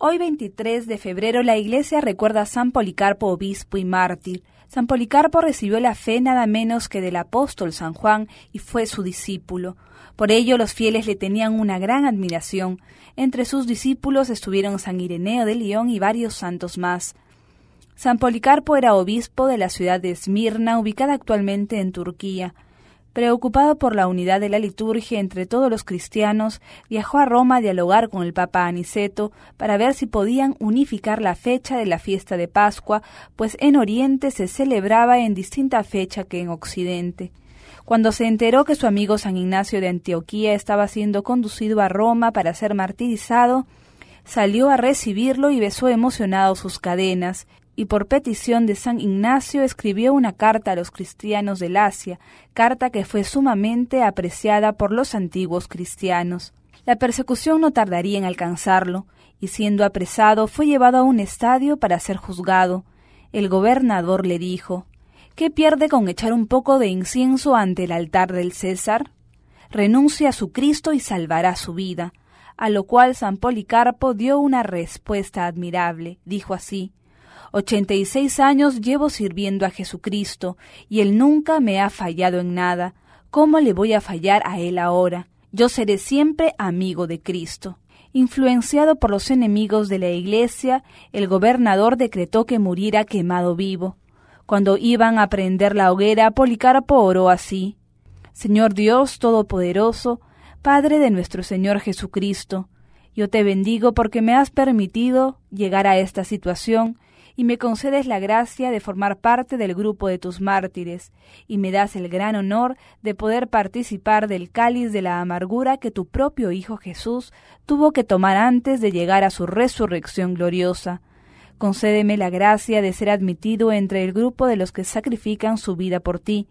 Hoy 23 de febrero la iglesia recuerda a San Policarpo, obispo y mártir. San Policarpo recibió la fe nada menos que del apóstol San Juan y fue su discípulo. Por ello los fieles le tenían una gran admiración. Entre sus discípulos estuvieron San Ireneo de León y varios santos más. San Policarpo era obispo de la ciudad de Esmirna, ubicada actualmente en Turquía. Preocupado por la unidad de la liturgia entre todos los cristianos, viajó a Roma a dialogar con el Papa Aniceto para ver si podían unificar la fecha de la fiesta de Pascua, pues en Oriente se celebraba en distinta fecha que en Occidente. Cuando se enteró que su amigo San Ignacio de Antioquía estaba siendo conducido a Roma para ser martirizado, salió a recibirlo y besó emocionado sus cadenas, y por petición de San Ignacio escribió una carta a los cristianos del Asia, carta que fue sumamente apreciada por los antiguos cristianos. La persecución no tardaría en alcanzarlo, y siendo apresado fue llevado a un estadio para ser juzgado. El gobernador le dijo ¿Qué pierde con echar un poco de incienso ante el altar del César? Renuncia a su Cristo y salvará su vida. A lo cual San Policarpo dio una respuesta admirable. Dijo así Ochenta y seis años llevo sirviendo a Jesucristo, y Él nunca me ha fallado en nada. ¿Cómo le voy a fallar a Él ahora? Yo seré siempre amigo de Cristo. Influenciado por los enemigos de la Iglesia, el gobernador decretó que muriera quemado vivo. Cuando iban a prender la hoguera, Policarpo oró así. Señor Dios Todopoderoso, Padre de nuestro Señor Jesucristo, yo te bendigo porque me has permitido llegar a esta situación y me concedes la gracia de formar parte del grupo de tus mártires, y me das el gran honor de poder participar del cáliz de la amargura que tu propio Hijo Jesús tuvo que tomar antes de llegar a su resurrección gloriosa. Concédeme la gracia de ser admitido entre el grupo de los que sacrifican su vida por ti,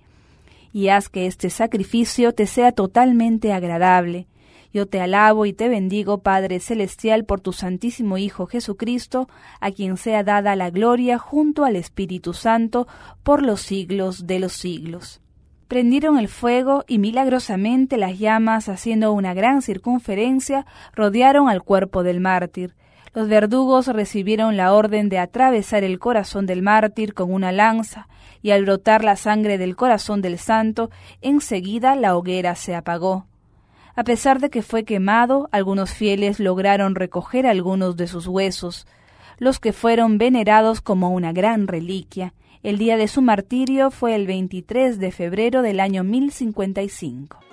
y haz que este sacrificio te sea totalmente agradable, yo te alabo y te bendigo, Padre Celestial, por tu Santísimo Hijo Jesucristo, a quien sea dada la gloria junto al Espíritu Santo por los siglos de los siglos. Prendieron el fuego y milagrosamente las llamas, haciendo una gran circunferencia, rodearon al cuerpo del mártir. Los verdugos recibieron la orden de atravesar el corazón del mártir con una lanza, y al brotar la sangre del corazón del santo, enseguida la hoguera se apagó. A pesar de que fue quemado, algunos fieles lograron recoger algunos de sus huesos, los que fueron venerados como una gran reliquia. El día de su martirio fue el 23 de febrero del año 1055.